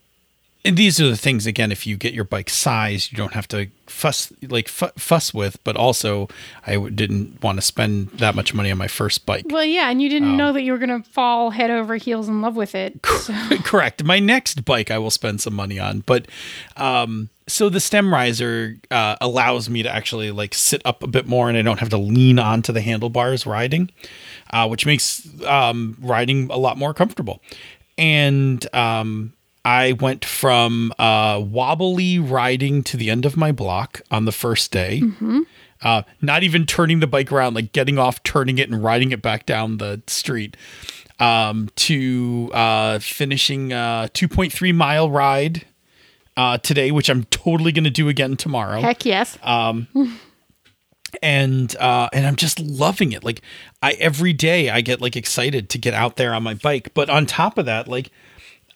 and these are the things again. If you get your bike size, you don't have to fuss like fu- fuss with. But also, I w- didn't want to spend that much money on my first bike. Well, yeah, and you Um, didn't know that you were going to fall head over heels in love with it. So. Correct. My next bike I will spend some money on, but um, so the stem riser uh, allows me to actually like sit up a bit more, and I don't have to lean onto the handlebars riding, uh, which makes um, riding a lot more comfortable. And um, I went from uh, wobbly riding to the end of my block on the first day. Uh, not even turning the bike around, like getting off, turning it, and riding it back down the street. Um, to uh, finishing a 2.3 mile ride uh, today, which I'm totally going to do again tomorrow Heck yes. Uh, and uh and I'm just loving it. Like I every day I get like excited to get out there on my bike, but on top of that, like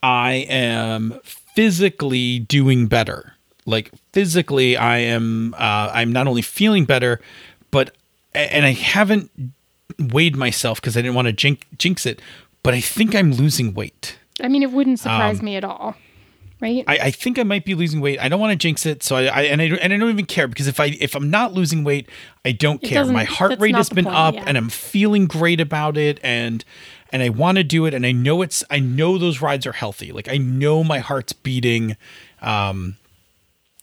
I am physically doing better. Like physically I am uh I'm not only feeling better, but and I haven't weighed myself because I didn't want to jinx, jinx it, but I think I'm losing weight. I mean, it wouldn't surprise me at all, right? I, I think I might be losing weight. I don't want to jinx it, so I, I and I and I don't even care because if I if I'm not losing weight, I don't care. My heart rate has been point, up, yeah. and I'm feeling great about it, and and I want to do it, and I know it's I know those rides are healthy. Like I know my heart's beating, um,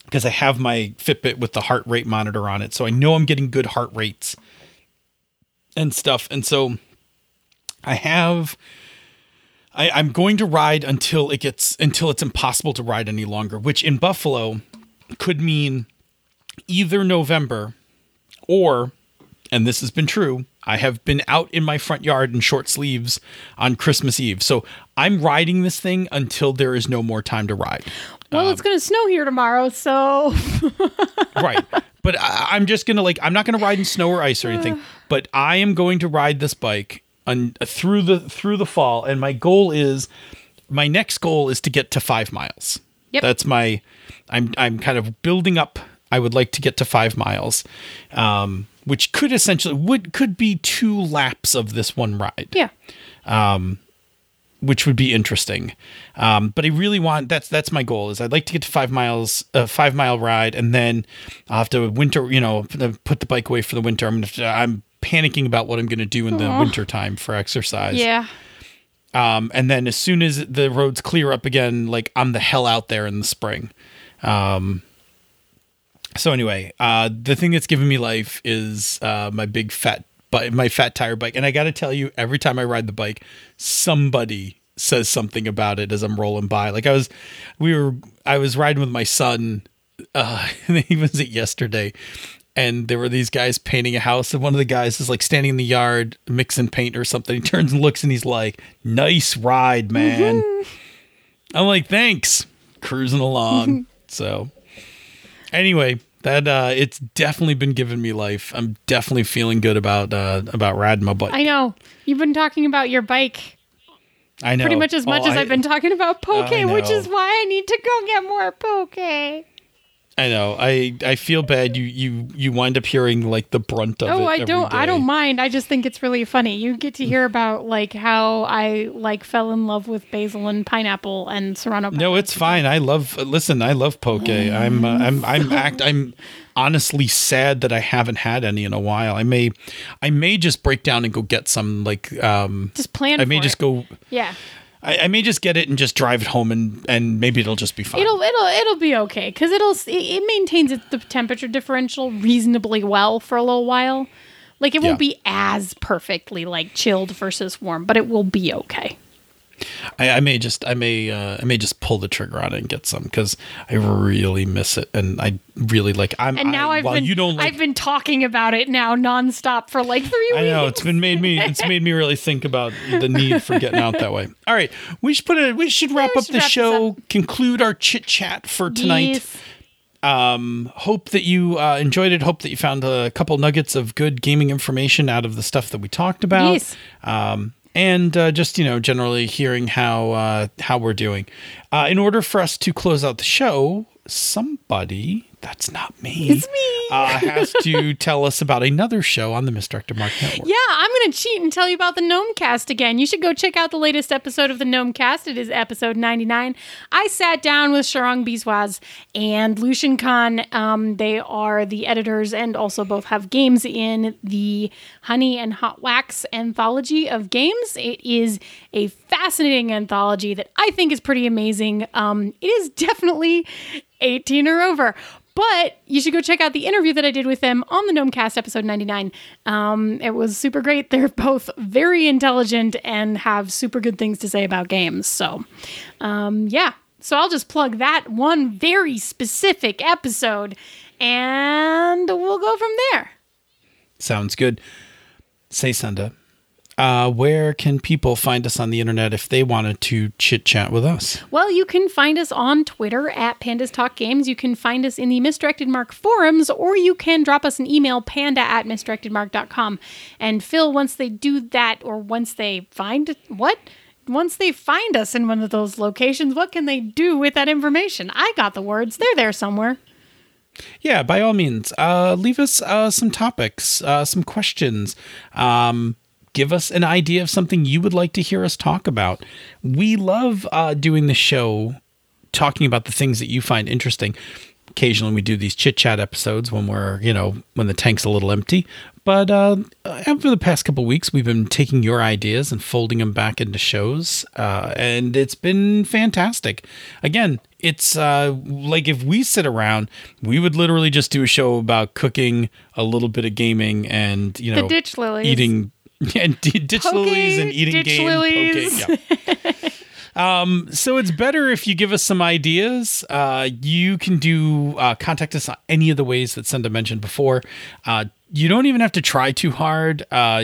because I have my Fitbit with the heart rate monitor on it, so I know I'm getting good heart rates and stuff, and so I have. I, I'm going to ride until it gets until it's impossible to ride any longer, which in Buffalo could mean either November or, and this has been true, I have been out in my front yard in short sleeves on Christmas Eve. So I'm riding this thing until there is no more time to ride. well, um, it's going to snow here tomorrow, so right. But I, I'm just gonna like I'm not gonna ride in snow or ice or anything. But I am going to ride this bike on through the through the fall, and my goal is my next goal is to get to five miles. Yep. That's my I'm I'm kind of building up. I would like to get to five miles, um, which could essentially would could be two laps of this one ride yeah. which would be interesting. Um, but I really want that's that's my goal is I'd like to get to five miles, a five mile ride, and then I'll have to winter, you know, put the bike away for the winter. I'm gonna, I'm panicking about what I'm going to do in the winter time for exercise. Yeah. Um, and then as soon as the roads clear up again, like I'm the hell out there in the spring. Um, so anyway, uh, the thing that's given me life is uh, my big fat, but my fat tire bike, and I got to tell you, every time I ride the bike, somebody says something about it as I'm rolling by. Like I was, we were, I was riding with my son. Uh, he was it yesterday, and there were these guys painting a house, and one of the guys is like standing in the yard mixing paint or something. He turns and looks, and he's like, "Nice ride, man." I'm like, "Thanks." Cruising along. so, anyway, that uh, it's definitely been giving me life. I'm definitely feeling good about uh, about riding my bike. I know. You've been talking about your bike I know pretty much as much Oh, as I- I've been talking about poke, which is why I need to go get more poke. I know. I I feel bad. You you you wind up hearing like the brunt of it. Oh, I don't. I don't mind. I just think it's really funny. You get to hear about like how I like fell in love with basil and pineapple and serrano. No, it's fine. I love. Listen, I love poke. I'm. Uh, I'm. I'm. Act. I'm honestly sad that I haven't had any in a while. I may. I may just break down and go get some. Like. Um. Just plan I may just it. go. Yeah, I, I may just get it and just drive it home and and maybe it'll just be fine. it'll it'll it'll be okay because it'll it, it maintains the temperature differential reasonably well for a little while. Like it Yeah. won't be as perfectly like chilled versus warm, but it will be okay. I, I may just. I may. Uh, I may just pull the trigger on it and get some because I really miss it and I really like. I'm. And now I, I've while been you don't like I've been talking about it now nonstop for like three I weeks. know it's been made me it's made me really think about the need for getting out that way. All right, we should put it. We should wrap we up should the wrap this show. Conclude our chit chat for tonight. Yes. Um, hope that you uh, enjoyed it. Hope that you found a couple nuggets of good gaming information out of the stuff that we talked about. Yes. Um, and uh, just you know, generally hearing how uh, how we're doing. Uh, in order for us to close out the show, somebody that's not me. It's me. Uh, has to tell us about another show on the Misdirected Mark Network. Yeah, I'm going to cheat and tell you about the Gnome Cast again. You should go check out the latest episode of the Gnome Cast. It is episode 99. I sat down with Sharang Biswas and Lucian Kahn. Um, they are the editors and also both have games in the Honey and Hot Wax anthology of games. It is a fascinating anthology that I think is pretty amazing. Um, it is definitely 18 or over. But you should go check out the interview that I did with them on the Gnomecast episode 99. Um, it was super great. They're both very intelligent and have super good things to say about games. So, um, yeah. So I'll just plug that one very specific episode and we'll go from there. Sounds good. Say, Senda, uh, where can people find us on the internet if they wanted to chit chat with us? Well, you can find us on Twitter at Pandas Talk Games. You can find us in the Misdirected Mark forums, or you can drop us an email, panda at misdirectedmark.com. And Phil, once they do that, or once they find what? Once they find us in one of those locations, what can they do with that information? I got the words. They're there somewhere. Yeah, by all means, uh, leave us uh, some topics, uh, some questions. Um, give us an idea of something you would like to hear us talk about. We love uh, doing the show, talking about the things that you find interesting. Occasionally, we do these chit chat episodes when we're, you know, when the tank's a little empty. But uh, over the past couple weeks, we've been taking your ideas and folding them back into shows, uh, and it's been fantastic. Again, it's uh, like if we sit around, we would literally just do a show about cooking, a little bit of gaming, and you know, The ditch lilies. eating and d- ditch Poke, lilies and eating ditch game. lilies. Poke, yeah. Um, so it's better if you give us some ideas. Uh, you can do uh, contact us on any of the ways that Senda mentioned before. Uh, you don't even have to try too hard. Uh, y-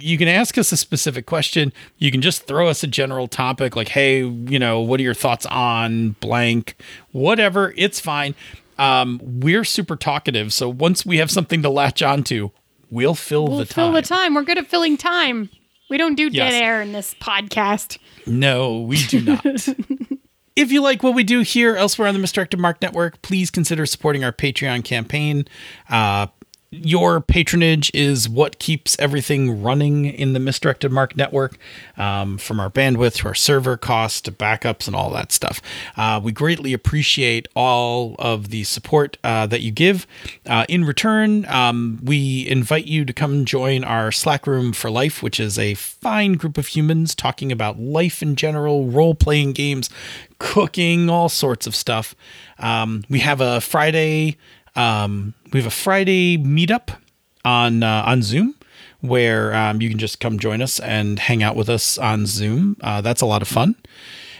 you can ask us a specific question. You can just throw us a general topic like, "Hey, you know, what are your thoughts on blank?" Whatever, it's fine. Um, we're super talkative, so once we have something to latch onto, we'll fill We'll the fill time. the time. We're good at filling time. We don't do Yes. dead air in this podcast. No, we do not. if you like what we do here elsewhere on the Misdirected Mark Network, please consider supporting our Patreon campaign. Uh, your patronage is what keeps everything running in the Misdirected Mark Network, um, from our bandwidth to our server costs to backups and all that stuff. Uh, we greatly appreciate all of the support uh, that you give. Uh, in return, um, we invite you to come join our Slack Room for Life, which is a fine group of humans talking about life in general, role playing games, cooking, all sorts of stuff. Um, we have a Friday. Um, we have a Friday meetup on uh, on Zoom where um, you can just come join us and hang out with us on Zoom. Uh, that's a lot of fun.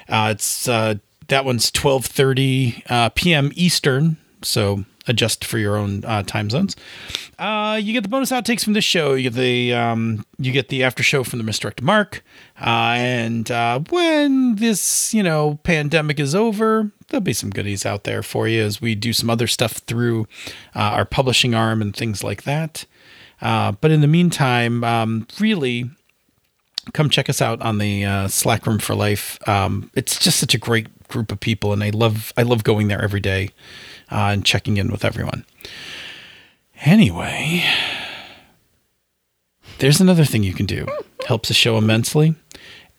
Uh, it's uh, that one's twelve thirty uh, p.m. Eastern, so adjust for your own uh, time zones. Uh, you get the bonus outtakes from this show. You get the um, you get the after show from the misdirected mark. Uh, and uh, when this you know pandemic is over, there'll be some goodies out there for you as we do some other stuff through uh, our publishing arm and things like that. Uh, but in the meantime, um, really come check us out on the uh, Slack Room for Life. Um, it's just such a great group of people, and I love I love going there every day uh, and checking in with everyone. Anyway, there's another thing you can do. Helps the show immensely.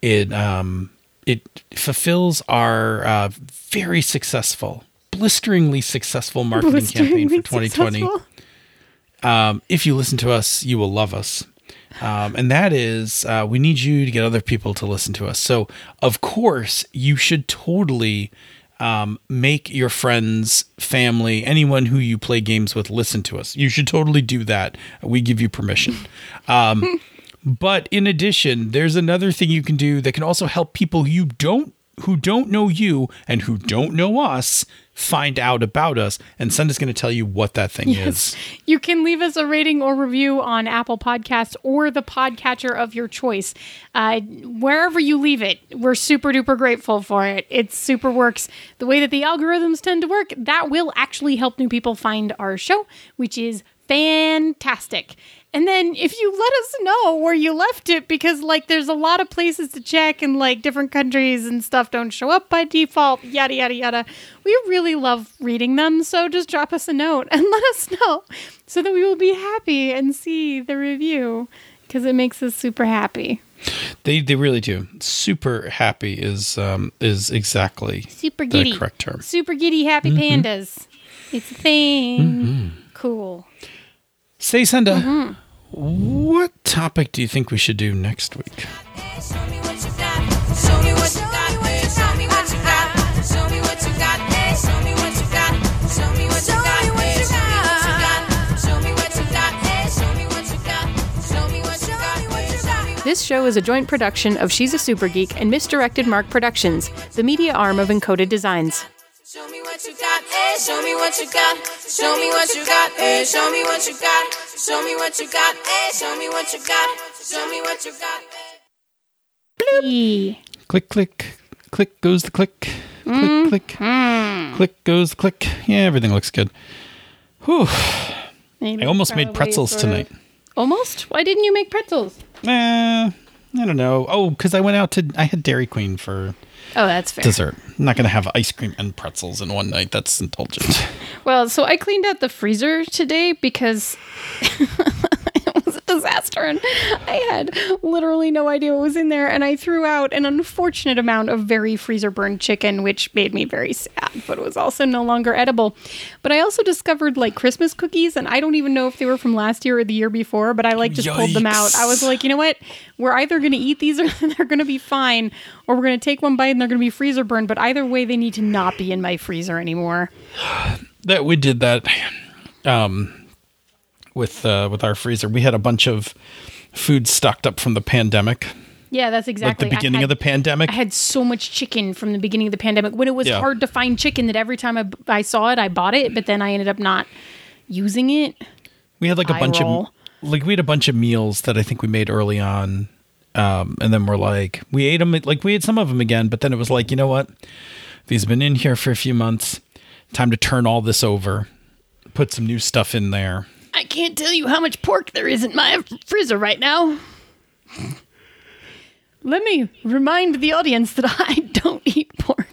It um, it fulfills our uh, very successful, blisteringly successful marketing campaign for 2020 um, if you listen to us, you will love us. Um, and that is, uh, we need you to get other people to listen to us. So, of course, you should totally um, make your friends, family, anyone who you play games with listen to us. You should totally do that. We give you permission. Um, but in addition, there's another thing you can do that can also help people you don't who don't know you and who don't know us find out about us and Senda's going to tell you what that thing is. You can leave us a rating or review on Apple Podcasts or the podcatcher of your choice. Uh, wherever you leave it, we're super duper grateful for it. It super works. The way that the algorithms tend to work, that will actually help new people find our show, which is fantastic. And then if you let us know where you left it, because like there's a lot of places to check and like different countries and stuff don't show up by default, yada, yada, yada. We really love reading them. So just drop us a note and let us know so that we will be happy and see the review because it makes us super happy. They they really do. Super happy is um is exactly Super the giddy. correct term. Super giddy happy pandas. It's a thing. Cool. Say Senda, Mm-hmm. what topic do you think we should do next week? Show me what you got. Show me what you got. eh, Show me what you got. Show me what you got. eh, Show me what you got. Show me what you got. eh, Show me what you got. Show me what you got. eh, Show me what you got. eh, Show me This show is a joint production of She's a Super Geek and Misdirected Mark Productions, the media arm of Encoded Designs. Show me what you got. Show me what you got. Show me what you got. eh, Show me what you got. Show me what you got. eh, Show me what you got. Show me what you got. Eee. Click click click goes the click. Click Mm-hmm. click. Click goes the click. Yeah, everything looks good. Whew. I almost made pretzels tonight. Almost? Why didn't you make pretzels? Eh, I don't know. Oh, because I went out to I had Dairy Queen for Oh, that's fair. dessert. I'm not gonna have ice cream and pretzels in one night. That's indulgent. Well, so I cleaned out the freezer today because it was a disaster and I had literally no idea what was in there. And I threw out an unfortunate amount of very freezer burned chicken, which made me very sad, but it was also no longer edible. But I also discovered like Christmas cookies, and I don't even know if they were from last year or the year before, but I like just pulled them out. I was like, you know what? We're either going to eat these or they're going to be fine, or we're going to take one bite and they're going to be freezer burned. But either way, they need to not be in my freezer anymore. that we did that um with uh with our freezer. We had a bunch of food stocked up from the pandemic. Yeah, that's Like exactly. the beginning had- of the pandemic. I had so much chicken from the beginning of the pandemic when it was Yeah. hard to find chicken that every time I, I saw it, I bought it, but then I ended up not using it. We had like a bunch roll. of like we had a bunch of meals that I think we made early on, um, and then we're like we ate them like we ate some of them again, but then it was like you know what, these have been in here for a few months. Time to turn all this over, put some new stuff in there. I can't tell you how much pork there is in my freezer right now. Let me remind the audience that I don't eat pork.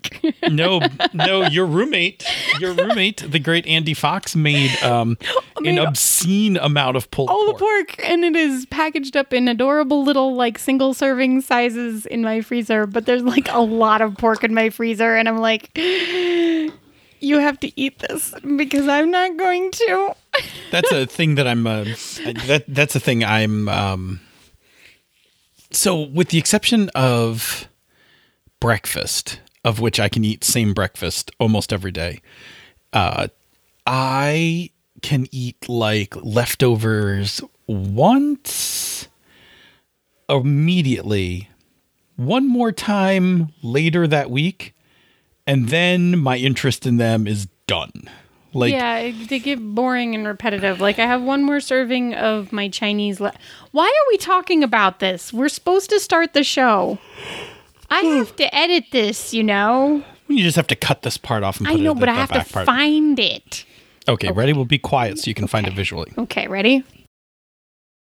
No, no, your roommate, your roommate, the great Andy Fox made um, an obscene amount of pulled All the pork. pork, and it is packaged up in adorable little like single serving sizes in my freezer. But there's like a lot of pork in my freezer, and I'm like, you have to eat this because I'm not going to. That's a thing that I'm. Uh, that that's a thing I'm. Um, so, with the exception of breakfast, of which I can eat same breakfast almost every day, uh, I can eat like leftovers once immediately, one more time later that week, and then my interest in them is done. Like, yeah, it- they get boring and repetitive. Like I have one more serving of my Chinese. Le- Why are we talking about this? We're supposed to start the show. I hmm. have to edit this, you know. You just have to cut this part off and I put it know, in the, but I have to part. find it. okay, ready? We'll be quiet so you can find it visually. Okay, ready?